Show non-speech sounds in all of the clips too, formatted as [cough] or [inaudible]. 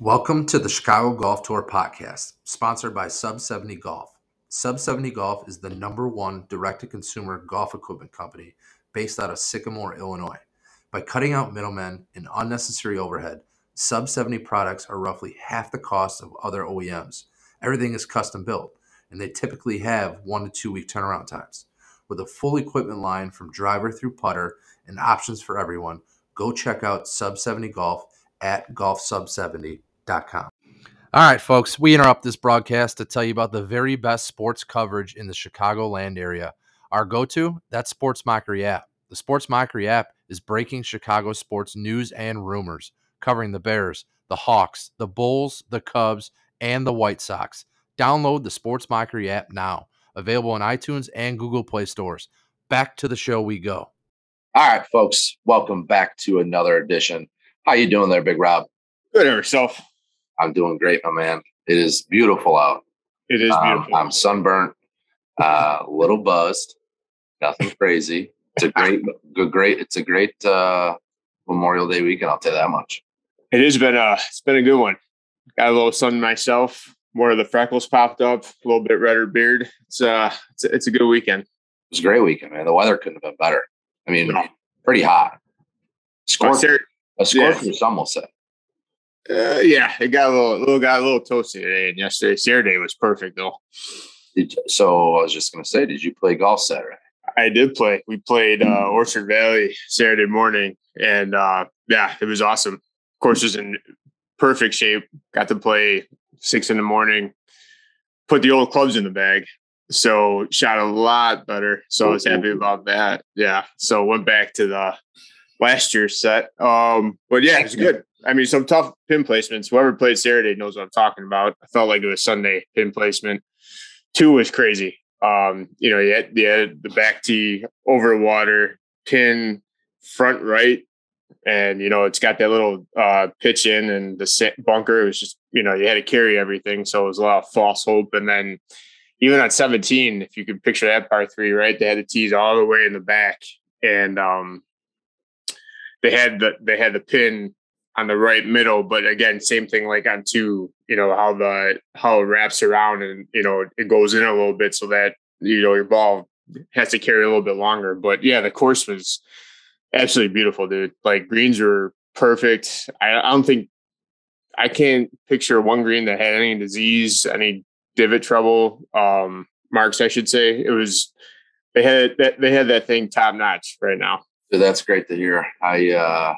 Welcome to the Chicago Golf Tour podcast, sponsored by Sub 70 Golf. Sub 70 Golf is the number one direct to consumer golf equipment company based out of Sycamore, Illinois. By cutting out middlemen and unnecessary overhead, Sub 70 products are roughly half the cost of other OEMs. Everything is custom built, and they typically have one to two week turnaround times. With a full equipment line from driver through putter and options for everyone, go check out Sub 70 Golf at golfsub70.com. All right, folks, we interrupt this broadcast to tell you about the very best sports coverage in the Chicagoland area. Our go to, that's Sports Mockery app. The Sports Mockery app is breaking Chicago sports news and rumors, covering the Bears, the Hawks, the Bulls, the Cubs, and the White Sox. Download the Sports Mockery app now, available on iTunes and Google Play stores. Back to the show we go. All right, folks, welcome back to another edition. How you doing there, Big Rob? Good yourself. I'm doing great, my man. It is beautiful out. It is Um, beautiful. I'm sunburnt, uh, a little buzzed, nothing [laughs] crazy. It's a great, good, great. It's a great uh, Memorial Day weekend. I'll tell you that much. it has been a it's been a good one. Got a little sun myself. More of the freckles popped up. A little bit redder beard. It's uh it's a, it's a good weekend. It was a great weekend, man. The weather couldn't have been better. I mean, No. pretty hot. Scorch, a scorcher, some will say. uh, yeah, it got a little, little got a little toasty today and yesterday. Saturday was perfect though. Did you, so I was just going to say, did you play golf Saturday? I did play. We played uh, Orchard Valley Saturday morning, and uh, yeah, it was awesome. Course was in perfect shape. Got to play six in the morning. Put the old clubs in the bag, so shot a lot better. So I was happy about that. Yeah, so went back to the last year's set. Um, but yeah, it was good. I mean, some tough pin placements. Whoever played Saturday knows what I'm talking about. I felt like it was Sunday pin placement. Two was crazy. Um, you know, you had, you had the back tee over water, pin front right, and you know it's got that little uh, pitch in and the bunker. It was just you know you had to carry everything, so it was a lot of false hope. And then even on 17, if you could picture that par three, right, they had the tees all the way in the back, and um, they had the they had the pin on the right middle, but again, same thing like on two, you know, how the how it wraps around and you know it goes in a little bit so that you know your ball has to carry a little bit longer. But yeah, the course was absolutely beautiful, dude. Like greens were perfect. I, I don't think I can't picture one green that had any disease, any divot trouble, um, marks, I should say. It was they had that they had that thing top notch right now. So that's great to hear. I, uh,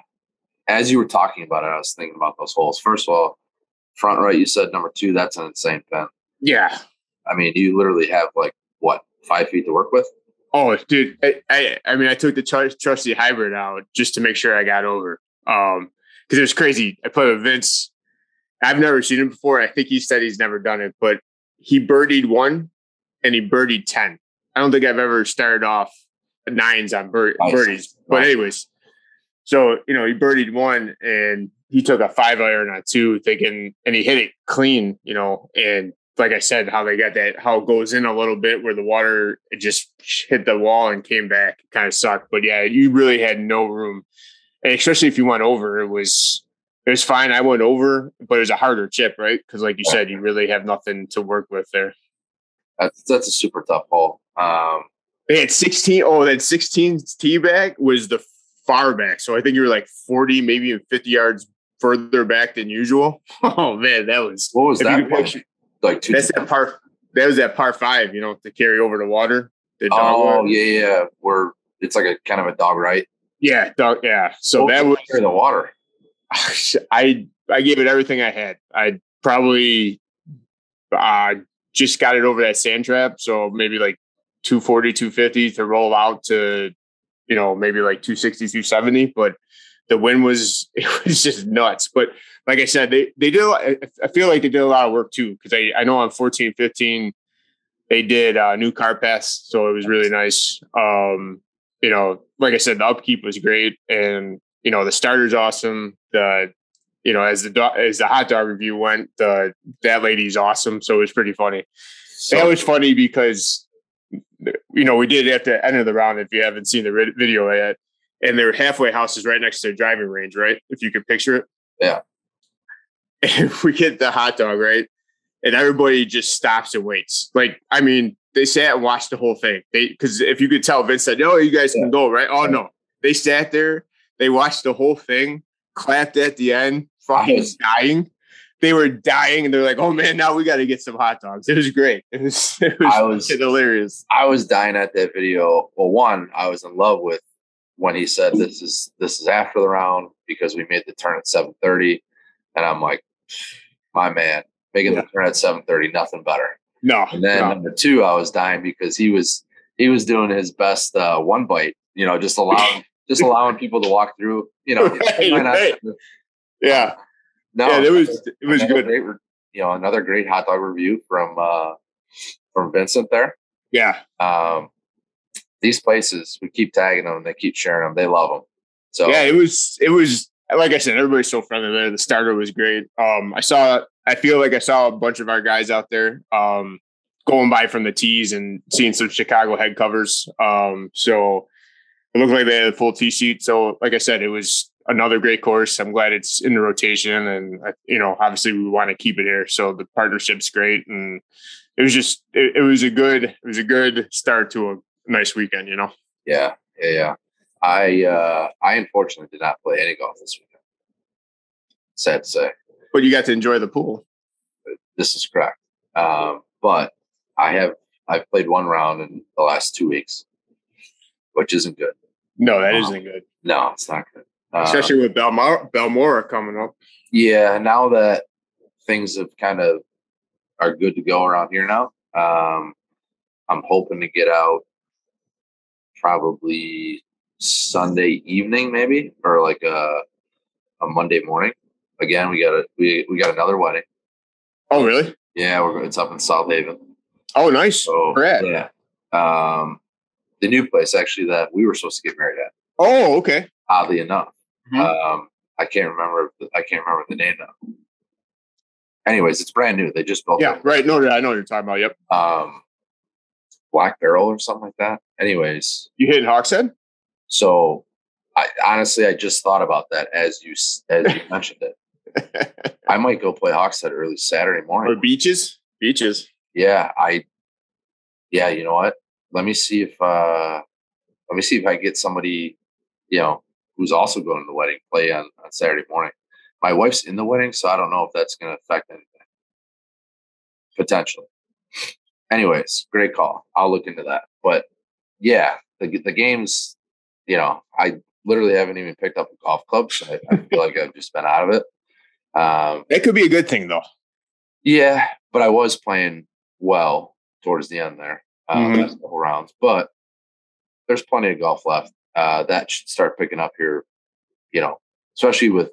as you were talking about it, I was thinking about those holes. First of all, front right, you said number two. That's an insane pin. Yeah, I mean, you literally have like what five feet to work with. Oh, dude, I, I, I mean, I took the tr- trusty hybrid out just to make sure I got over. Um, because it was crazy. I played with Vince. I've never seen him before. I think he said he's never done it, but he birdied one and he birdied ten. I don't think I've ever started off nines on Nice. birdies. But Nice. anyways, so you know, he birdied one and he took a five iron on two, thinking, and he hit it clean, you know, and like I said, how they got that, how it goes in a little bit where the water it just hit the wall and came back, kind of sucked. But yeah, you really had no room, and especially if you went over, it was it was fine. I went over, but it was a harder chip, right? Because like you said, you really have nothing to work with there. That's that's a super tough hole. Um, They had 16. Oh, that 16 tee back was the far back. So I think you were like 40, maybe even 50 yards further back than usual. [laughs] Oh man, that was what was that? picture- Like two. that's that par that was that par five, you know, to carry over the water. The dog oh one. yeah, yeah. Where it's like a kind of a dog, right? Yeah, dog, yeah. So What that was was in the water. [sighs] I I gave it everything I had. I probably uh just got it over that sand trap, so maybe like 240, 250 to roll out to you know, maybe like 260, 270, but the wind was [laughs] it was just nuts. But like I said, they they did I- feel like they did a lot of work too because I I know on 14, 15 they did uh new car pass, so it was really nice. Um you know, like I said, the upkeep was great, and you know the starter's awesome. The you know as the do- as the hot dog review went, the that lady's awesome. So it was pretty funny. So, that was funny because you know we did at the end of the round. If you haven't seen the video yet, and their halfway house is right next to their driving range, right? If you could picture it. Yeah. [laughs] and we get the hot dog right, and everybody just stops and waits. Like, I mean, they sat and watched the whole thing. They because if you could tell, Vince said, "No, you guys can go right." Oh no, they sat there, they watched the whole thing, clapped at the end, fucking dying. They were dying, and they're like, "Oh man, now we got to get some hot dogs." It was great. [laughs] It was, it was, I was- hilarious. I was dying at that video. Well, one, I was in love with when he said this is this is after the round because we made the turn at seven thirty, and I'm like, my man, making Yeah. the turn at seven thirty, nothing better. No, And then no. number two, I was dying because he was he was doing his best uh, one bite, you know, just allowing just allowing people to walk through, you know. [laughs] Right, right. yeah, No, yeah, it was it was good. Great, you know, another great hot dog review from uh, from Vincent there. Yeah, Um, these places, we keep tagging them, they keep sharing them, they love them. So yeah, it was it was like I said, everybody's so friendly there. The starter was great. Um, I saw I feel like I saw a bunch of our guys out there um going by from the tees and seeing some Chicago head covers. Um, so it looked like they had a full tee sheet. So like I said, it was another great course. I'm glad it's in the rotation, and you know, obviously we want to keep it here. So the partnership's great, and it was just it, it was a good it was a good start to a nice weekend. You know. yeah, yeah, yeah. I uh, I unfortunately did not play any golf this weekend. Sad to say, But you got to enjoy the pool. this is correct. Um, but I have I've played one round in the last two weeks, which isn't good. No, that Wow. isn't good. No, it's not good. Especially with Belmar Belmora coming up. Yeah, now that things have kind of are good to go around here now, um, I'm hoping to get out probably Sunday evening, maybe, or like a a Monday morning. Again, we got a we we got another wedding. Oh, really? Yeah, we're it's up in South Haven. Oh, nice. So yeah, um, the new place actually that we were supposed to get married at. Oh, okay. Oddly enough, Mhm. um, I can't remember. the- I can't remember the name now. Anyways, it's brand new. They just built Yeah, it. right. No, yeah, I know what you're talking about. Yep. Um, Black Barrel or something like that. Anyways, You hitting Hawkshead? so I honestly I just thought about that as you as you [laughs] mentioned it. I might go play Hawkshead early Saturday morning. or Beeches? Beeches. Yeah, I. Yeah, you know what? Let me see if uh let me see if I get somebody, you know, who's also going to the wedding play on on Saturday morning. My wife's in the wedding, so I don't know if that's going to affect anything. Potentially. Anyways, great call. I'll look into that. But yeah, the the games, you know, I literally haven't even picked up a golf club, so I, I feel like I've just been out of it. Um, That could be a good thing, though. yeah, but I was playing well towards the end there, uh, Mhm. last couple rounds. But there's plenty of golf left. Uh, that should start picking up here, you know, especially with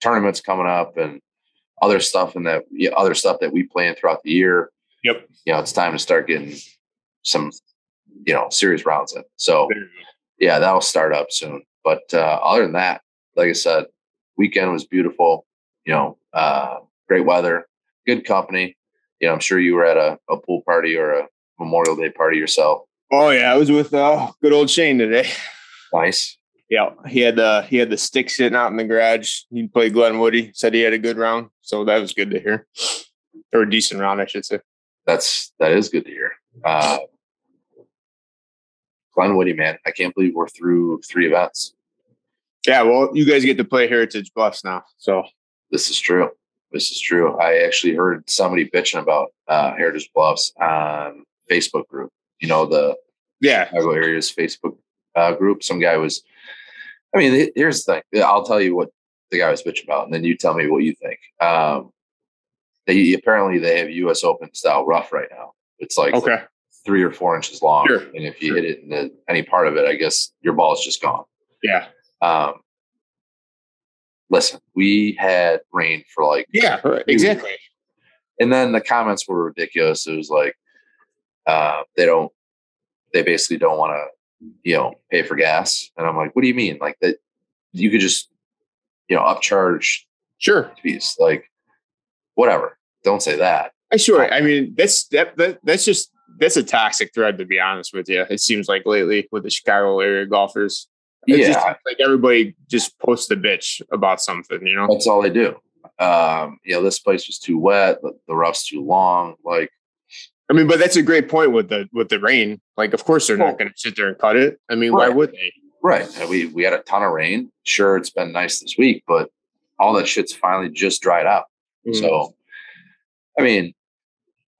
tournaments coming up and other stuff and that yeah, other stuff that we play in throughout the year. Yep. You know, it's time to start getting some, you know, serious rounds in. So you yeah, that'll start up soon. But uh, other than that, like I said, weekend was beautiful. You know, uh, great weather, good company. You know, I'm sure you were at a, a pool party or a Memorial Day party yourself. Oh yeah, I was with uh, good old Shane today. [laughs] Nice. Yeah, he had the he had the stick sitting out in the garage. He played Glenwoodie. Said he had a good round, so that was good to hear, or a decent round, I should say. That's that is good to hear. Uh, Glenwoodie, man, I can't believe we're through three events. Yeah, well, you guys get to play Heritage Bluffs now, so This is true. This is true. I actually heard somebody bitching about uh, Heritage Bluffs on Facebook group. You know the yeah, Chicago area's Facebook uh, group. Some guy was, I mean, here's the thing. I'll tell you what the guy was bitching about, and then you tell me what you think. Um, they apparently they have U.S. Open style rough right now. It's like okay, three or four inches long, Sure, and if you sure. hit it in the, any part of it, I guess your ball is just gone. yeah, Um, listen, we had rain for like yeah, exactly. and then the comments were ridiculous. It was like uh, they don't, they basically don't want to, you know, pay for gas. And I'm like, what do you mean? Like that you could just, you know, upcharge Sure, fees, like whatever. Don't say that. I sure. I mean, that's that, that that's just that's a toxic thread to be honest with you. It seems like lately with the Chicago area golfers, yeah, just like everybody just posts a bitch about something, you know. that's all they do. Um, you know, this place was too wet. The, the rough's too long. Like, I mean, but that's a great point with the with the rain. Like, of course they're not going to sit there and cut it. I mean, why would they? right. We we had a ton of rain. Sure, it's been nice this week, but all that shit's finally just dried out. Mm. So, I mean,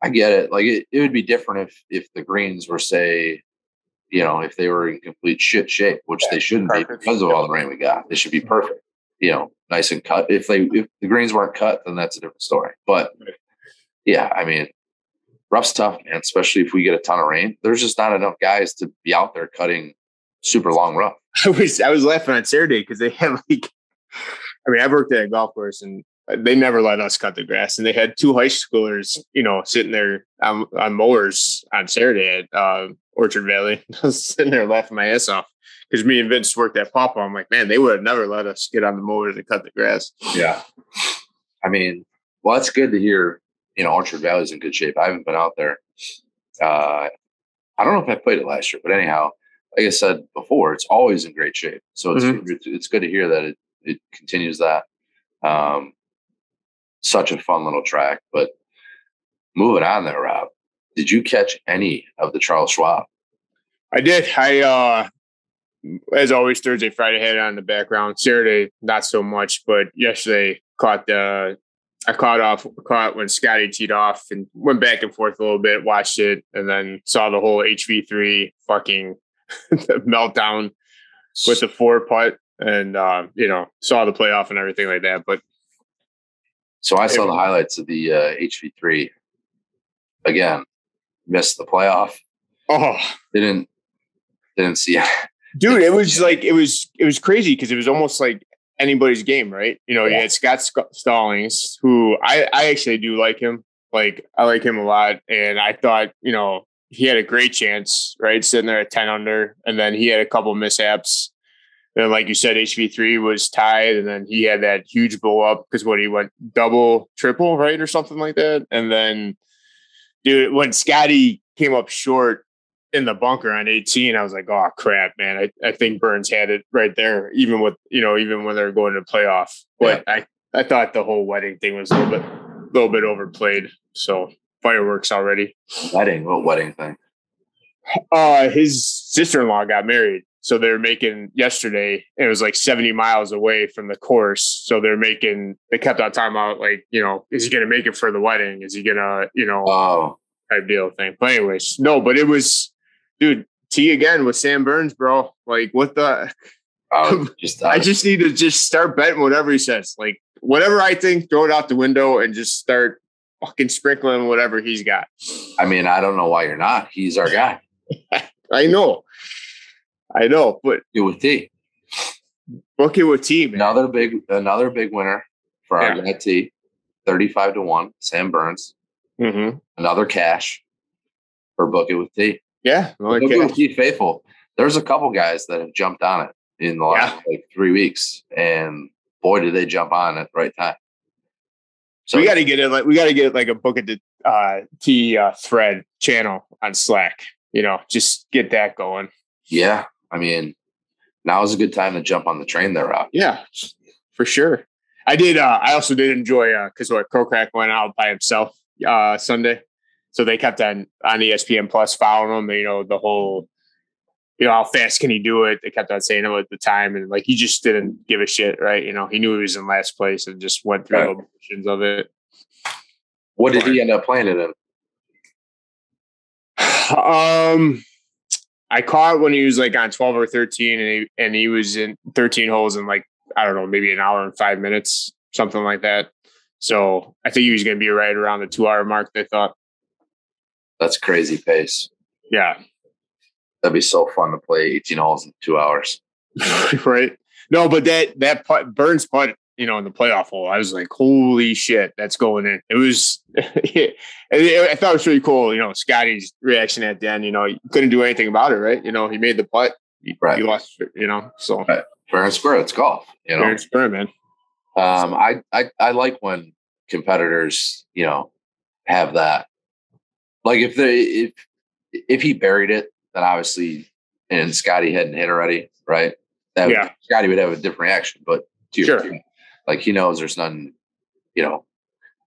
I get it. Like, it, it would be different if if the greens were say, you know, if they were in complete shit shape, which they shouldn't be because of all the rain we got. They should be perfect. You know, nice and cut. If they if the greens weren't cut, then that's a different story. But yeah, I mean, rough's tough, man. Especially if we get a ton of rain. There's just not enough guys to be out there cutting super long rough. [laughs] I was I was laughing on Saturday because they had like, I mean, I've worked at a golf course and they never let us cut the grass, and they had two high schoolers, you know, sitting there on, on mowers on Saturday at uh, Orchard Valley. [laughs] I was sitting there laughing my ass off because me and Vince worked at Papa. I'm like, man, they would have never let us get on the mower to cut the grass. Yeah. I mean, well, it's good to hear, you know, Orchard Valley's in good shape. I haven't been out there. Uh, I don't know if I played it last year, but anyhow, like I said before, it's always in great shape. So it's Mhm. it's, it's good to hear that it, it continues that. Um, such a fun little track. But moving on there, Rob, did you catch any of the Charles Schwab? I did. I uh as always Thursday, Friday had it on the background. Saturday, not so much, but yesterday caught the I caught off caught when Scottie teed off and went back and forth a little bit, watched it, and then saw the whole HV three fucking [laughs] meltdown with the four putt and uh, you know, saw the playoff and everything like that. But So I saw the highlights of the uh, HV3. Again, missed the playoff. oh Didn't didn't see it. dude it was like it was it was crazy because it was almost like anybody's game right? You know you Yeah. had scott Sc- stallings who i i actually do like him. Like i like him a lot. And i thought you know he had a great chance right? Sitting there at 10 under. And then he had a couple mishaps. And like you said hv3 was tied. And then he had that huge blow up because what he went double triple right? Or something like that. And then dude when Scottie came up short in the bunker on 18, I was like, oh crap, man. I, I think Burns had it right there, even with you know, even when they're going to playoff. But I, I thought the whole wedding thing was a little bit a little bit overplayed. So fireworks already. Wedding, what wedding thing? Uh his sister-in-law got married. So they're making yesterday, it was like 70 miles away from the course. So they're making they kept on talking about like, you know, is he gonna make it for the wedding? Is he gonna, you know, Oh, type deal thing. But anyways, no, but it was, dude. T again with Sam Burns, bro. Like, what the? oh [laughs] just I just need to just start betting whatever he says. Like, whatever I think, throw it out the window and just start fucking sprinkling whatever he's got. I mean, I don't know why you're not. He's our guy. [laughs] I know, I know, but You with T. book it with T, man. Another big, another big winner for our Yeah. guy T. Thirty-five to one. Sam Burns. Mm-hmm. Another cash for book it with T. Yeah, Book it okay. with T faithful. There's a couple guys that have jumped on it in the last like three weeks, and boy, did they jump on at the right time. So we got to get it. Like, we got to get like a book at the uh, T uh, thread channel on Slack. You know, just get that going. yeah, I mean, now is a good time to jump on the train there, Rob. Yeah, for sure. I did. Uh, I also did enjoy because what Kokrak went out by himself uh, Sunday, so they kept on on ESPN Plus following him. You know the whole, you know how fast can he do it? They kept on saying it at the time, and like he just didn't give a shit, right? You know he knew he was in last place and just went through Right. the motions of it. What did he end up playing it in? [sighs] Um, I caught when he was like on twelve or thirteen, and he and he was in thirteen holes in like I don't know, maybe an hour and five minutes, something like that. So I think he was going to be right around the two hour mark. They thought, That's crazy pace. yeah, That'd be so fun to play 18 holes in two hours. [laughs] right. No, but that that putt, Burns putt, you know, in the playoff hole, I was like, holy shit, that's going in. It was, [laughs] I thought it was really cool. You know, Scottie's reaction at the end. You know, he couldn't do anything about it, right? You know, he made the putt, he, Right. he lost. You know, so Right. Fair and square. It's golf. You know. fair and square, man. Um, I, I I like when competitors, you know, have that. Like if they if if he buried it, then obviously, and Scottie hadn't hit already, right? That would- Yeah. Scottie would have a different reaction. But to your Sure. point, like he knows there's nothing you know,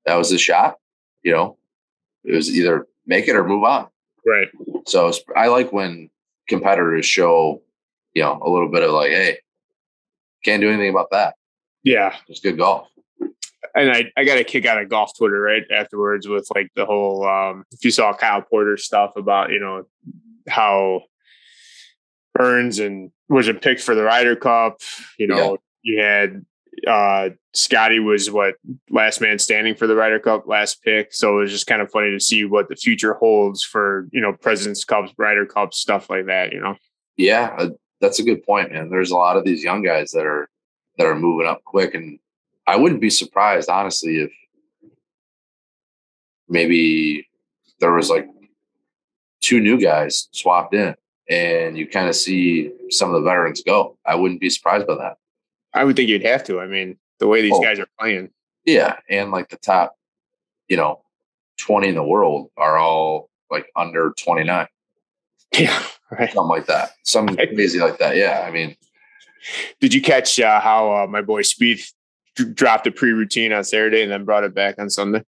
that was the shot. You know, it was either make it or move on. Right. So I like when competitors show, you know, a little bit of like, hey, can't do anything about that. Yeah. It's good golf. And I, I got a kick out of golf Twitter right afterwards with like the whole um if you saw Kyle Porter stuff about, you know, how Burns and wasn't picked for the Ryder Cup. You know, yeah. you had uh Scottie was what last man standing for the Ryder Cup last pick. So it was just kind of funny to see what the future holds for, you know, President's Cups, Ryder Cups, stuff like that, you know. Yeah, uh, that's a good point, man. There's a lot of these young guys that are that are moving up quick and I wouldn't be surprised honestly if maybe there was like two new guys swapped in and you kind of see some of the veterans go. I wouldn't be surprised by that. I would think you'd have to. I mean, the way these oh, guys are playing. Yeah, and like the top, you know, twenty in the world are all like under twenty nine. [laughs] Yeah, right. Something like that. Something right. crazy like that. Yeah, I mean. Did you catch uh, how uh, my boy Speed dropped a pre routine on Saturday and then brought it back on Sunday?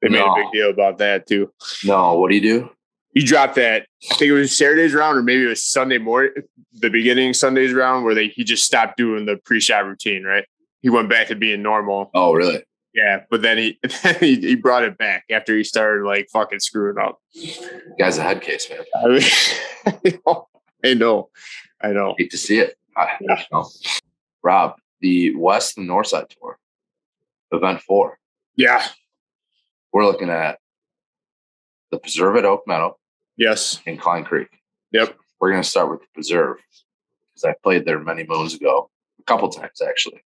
They made no. a big deal about that too. No, what do you do? You dropped that. I think it was Saturday's round, or maybe it was Sunday morning, the beginning Sunday's round, where they he just stopped doing the pre-shot routine. Right, he went back to being normal. Oh, really? Yeah, but then he [laughs] then he, he brought it back after he started like fucking screwing up. Guy's a head case, man. [laughs] I, mean, I know, I know. Hate to see it. I, yeah. Rob, the West and North Side tour, event four. Yeah, we're looking at the preserve at Oak Meadow. Yes. In Klein Creek. Yep. We're going to start with the preserve because I played there many moons ago, a couple times actually.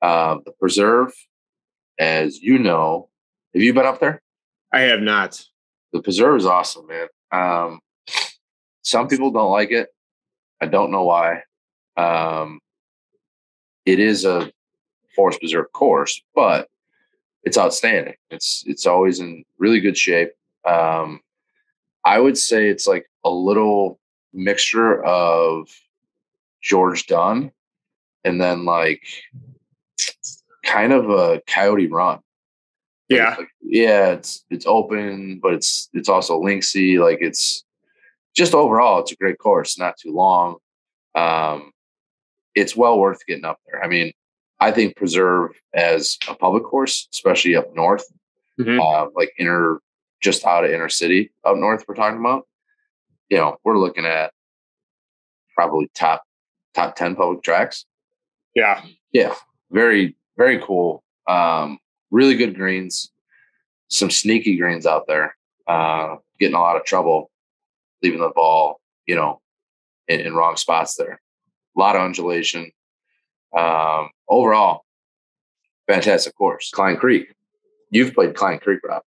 Uh, the preserve, as you know, have you been up there? I have not. The preserve is awesome, man. Um, some people don't like it. I don't know why. Um, it is a forest preserve course, but it's outstanding. It's it's always in really good shape. Um, I would say it's like a little mixture of George Dunne and then like kind of a coyote run. Yeah. Like, yeah, it's it's open, but it's it's also linksy. Like it's just overall, it's a great course, not too long. Um it's well worth getting up there. I mean, I think preserve as a public course, especially up north, mm-hmm. uh, like inner just out of inner city up north we're talking about you know we're looking at probably top top 10 public tracks yeah yeah very very cool um really good greens some sneaky greens out there uh getting a lot of trouble leaving the ball you know in, in wrong spots there a lot of undulation um overall fantastic course klein creek you've played klein creek rob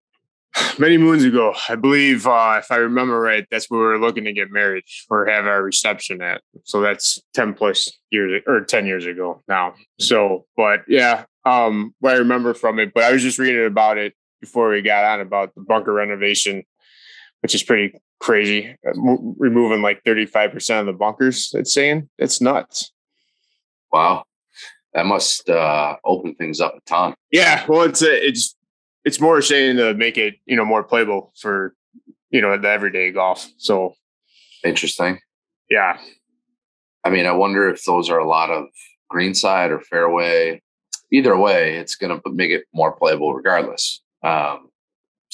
[sighs] many moons ago. I believe, uh, if I remember right, that's where we were looking to get married or have our reception at. So that's 10 plus years or 10 years ago now. So, but yeah, um, what I remember from it, but I was just reading about it before we got on about the bunker renovation, which is pretty crazy. Uh, removing like 35% of the bunkers, it's saying it's nuts. Wow. That must uh, open things up a ton. Yeah, well, it's a, it's it's more saying to make it you know more playable for you know the everyday golf. So interesting. Yeah. I mean, I wonder if those are a lot of greenside or fairway. Either way, it's going to make it more playable regardless. Um,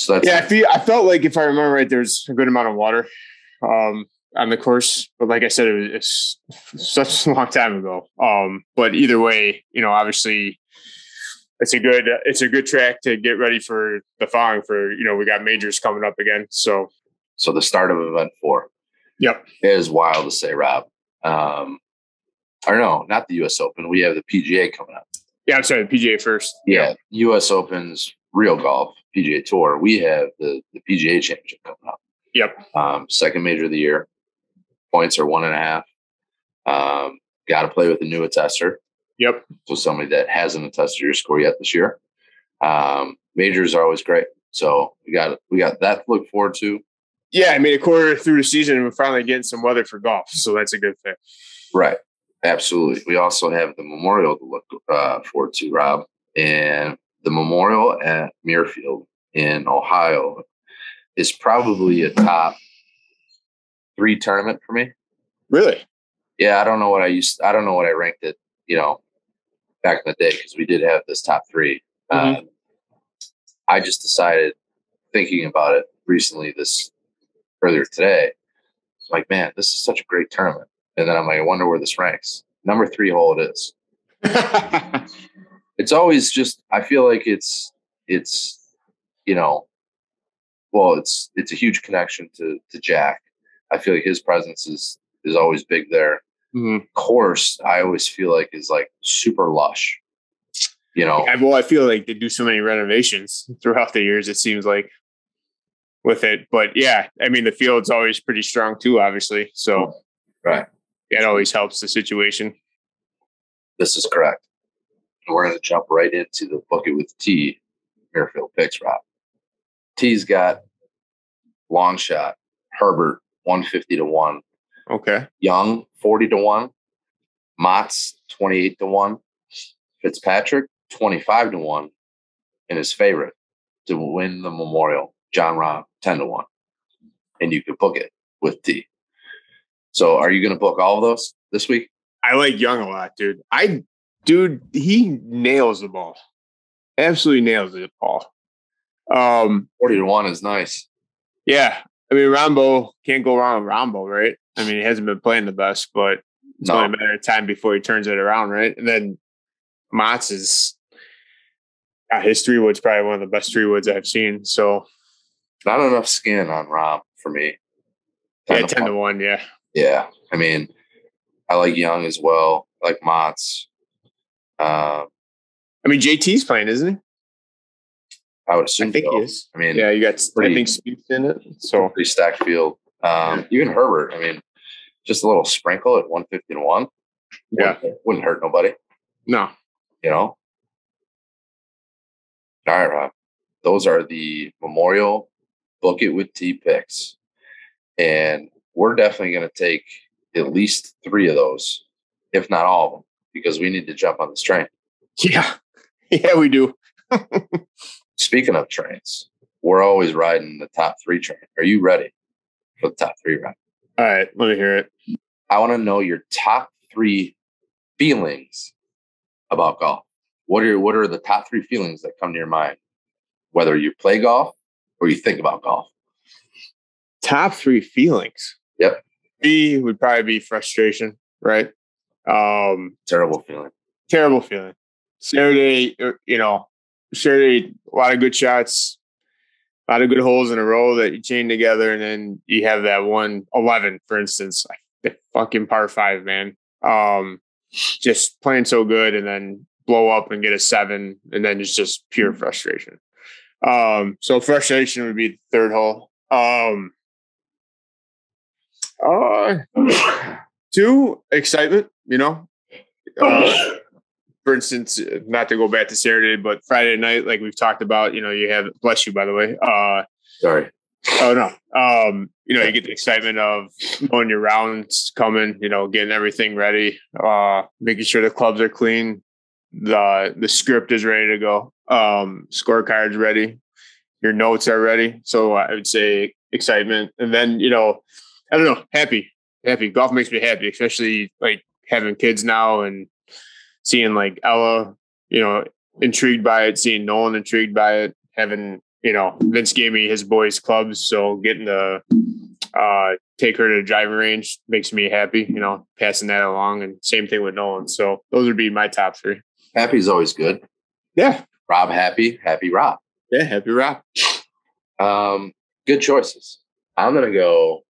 so that's yeah. I feel I felt like if I remember right, there's a good amount of water um, on the course, but like I said, it was it's such a long time ago. Um, but either way, you know, obviously it's a good it's a good track to get ready for the following for you know we got majors coming up again so. So the start of event four yep. is wild to say rob. Um i don't know not the us open. We have the pga coming up. Yeah i'm sorry the pga first. Yeah us opens real golf pga tour we have the the pga championship coming up yep um second major of the year points are one and a half um got to play with a new attester Yep. So somebody that hasn't attested your score yet this year. Um, majors are always great. So we got we got that to look forward to. Yeah, I mean a quarter through the season, and we're finally getting some weather for golf, so that's a good thing. Right. Absolutely. We also have the Memorial to look uh, forward to, Rob, and the Memorial at Muirfield in Ohio is probably a top three tournament for me. Really? Yeah, I don't know what I used. I don't know what I ranked it. You know, back in the day because we did have this top 3 Mhm. Um, I just decided, thinking about it recently, this earlier today, like, man, this is such a great tournament. And then I'm like, I wonder where this ranks. Number three hole it is. [laughs] It's always just. I feel like it's it's you know, well, it's it's a huge connection to to Jack. I feel like his presence is is always big there Mhm. course I always feel like is like super lush. You know, I, well, I feel like they do so many renovations throughout the years. It seems like with it, but yeah, I mean the field's always pretty strong too, obviously. So right. it always helps the situation. This is correct. And we're gonna jump right into the Book It with T Muirfield picks, Rob. T's got long shot, Herbert 150 to 1, Okay. Young 40 to 1, Mott's 28 to 1, Fitzpatrick 25 to 1, and his favorite to win the memorial, Jon Rahm 10 to 1. And you could book it with T. So are you gonna book all of those this week? I like Young a lot, dude. I, dude, he nails the ball. Absolutely nails it, Paul. Um, 40 to 1 is nice. yeah. I mean, Rambo can't go wrong with Rambo, right? I mean, he hasn't been playing the best, but it's No. only a matter of time before he turns it around, right? And then Mott's is uh, his three wood's probably one of the best three woods I've seen. So Not enough skin on Rahm for me. yeah, 10 to ten to 1. one, yeah. Yeah. I mean, I like Young as well. I like Mott's. Um, I mean, JT's playing, isn't he? I would assume I think so. he is. I mean, Yeah, you got pretty- I think Speed's in it. So pretty stacked field. Um, even Herbert, I mean, just a little sprinkle at 150 to 1. yeah, Wouldn't, wouldn't hurt nobody, no, you know? All right, Rob. Those are the Memorial Book It with T picks. And we're definitely going to take at least three of those, if not all of them, because we need to jump on this train. yeah, [laughs] yeah, we do. [laughs] Speaking of trains, we're always riding the top three train. Are you ready for the top three, Rob? All right, let me hear it. I want to know your top three feelings about golf. What are what are the top three feelings that come to your mind, whether you play golf or you think about golf? Top three feelings. Yep. B would probably be frustration, right? Um, Terrible feeling. terrible feeling. Saturday, you know, Saturday, a lot of good shots, a lot of good holes in a row that you chain together, and then you have that one 11, for instance, the fucking par five, man. Um, just playing so good, and then blow up and get a seven, and then it's just pure frustration. Um, so frustration would be the third hole. Um, uh, two excitement, you know. Uh, [sighs] for instance, not to go back to Saturday, but Friday night, like we've talked about, you know, you have bless you by the way. Uh Sorry. oh no. Um, you know, you get the excitement of knowing your rounds coming, you know, getting everything ready, uh, making sure the clubs are clean, the the script is ready to go, um, scorecards ready, your notes are ready. So I would say excitement. And then, you know, I don't know, happy. Happy. Golf makes me happy, especially like having kids now and seeing like Ella, you know, intrigued by it, seeing Nolan intrigued by it, having, you know, Vince gave me his boys' clubs. So getting to uh, take her to the driving range makes me happy, you know, passing that along. And same thing with Nolan. So those would be my top three. Happy's always good. Yeah. Rob happy, happy Rob. Yeah. Happy Rob. Um, good choices. I'm gonna go.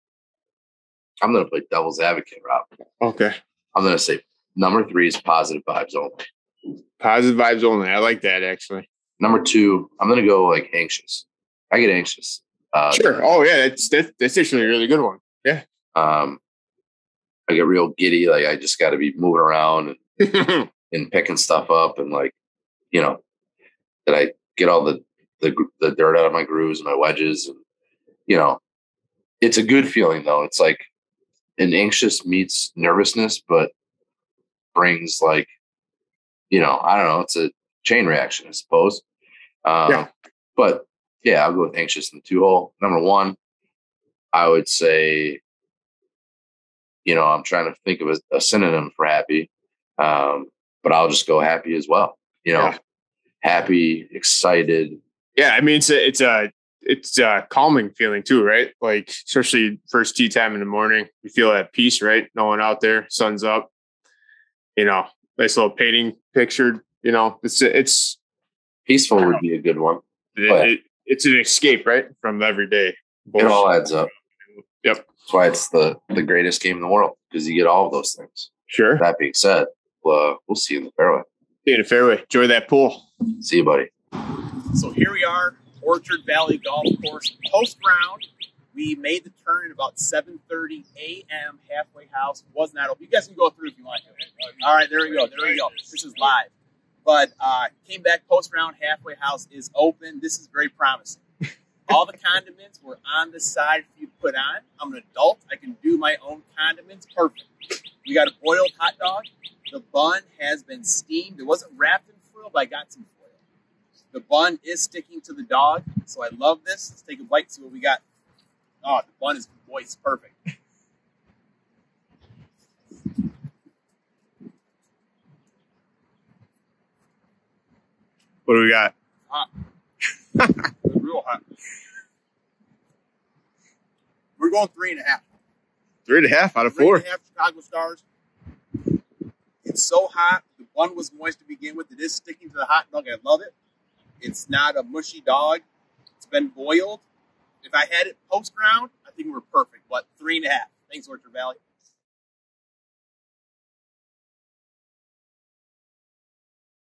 I'm gonna play devil's advocate, Rob. Okay. I'm gonna say number three is positive vibes only. Positive vibes only. I like that actually. Number two, I'm gonna go like anxious. I get anxious. Uh, Sure. Oh yeah, that's that's, that's actually a really good one. Yeah. Um, I get real giddy. Like I just got to be moving around and, [laughs] and picking stuff up, and like, you know, that I get all the, the the dirt out of my grooves and my wedges, and you know, it's a good feeling though. It's like an anxious meets nervousness, but brings like, you know, I don't know. It's a chain reaction, I suppose. Um, Yeah. But yeah, I'll go with anxious in the two hole. Number one, I would say, you know, I'm trying to think of a, a synonym for happy, um, but I'll just go happy as well. You know, Yeah. happy, excited. Yeah, I mean it's a it's a it's a calming feeling too, right? Like especially first tee time in the morning, you feel at peace, right? No one out there, sun's up. You know, nice little painting pictured. You know, it's it's Peaceful would be a good one. it, it, it's an escape, right, from everyday. It all adds up. Yep. That's why it's the the greatest game in the world because you get all of those things. Sure. That being said, uh, we'll see you in the fairway. See you in the fairway. Enjoy that pool. See you, buddy. So here we are, Orchard Valley Golf Course post round. We made the turn at about 7:30 a.m. Halfway house was not open. You guys can go through if you want to. All right, there we go. There we go. This is live. But uh, came back post round. Halfway house is open. This is very promising. [laughs] All the condiments were on the side for you to put on. I'm an adult. I can do my own condiments. Perfect. We got a boiled hot dog. The bun has been steamed. It wasn't wrapped in foil, but I got some. The bun is sticking to the dog, so I love this. Let's take a bite, see what we got. Oh, the bun is moist, perfect. What do we got? [laughs] It's real hot. We're going three and a half. Three and a half out of Three four. and a half Chicago Stars. It's so hot. The bun was moist to begin with. It is sticking to the hot dog. I love it. It's not a mushy dog. It's been boiled. If I had it post ground, I think we're perfect. What three and a half? Thanks, Orchard Valley.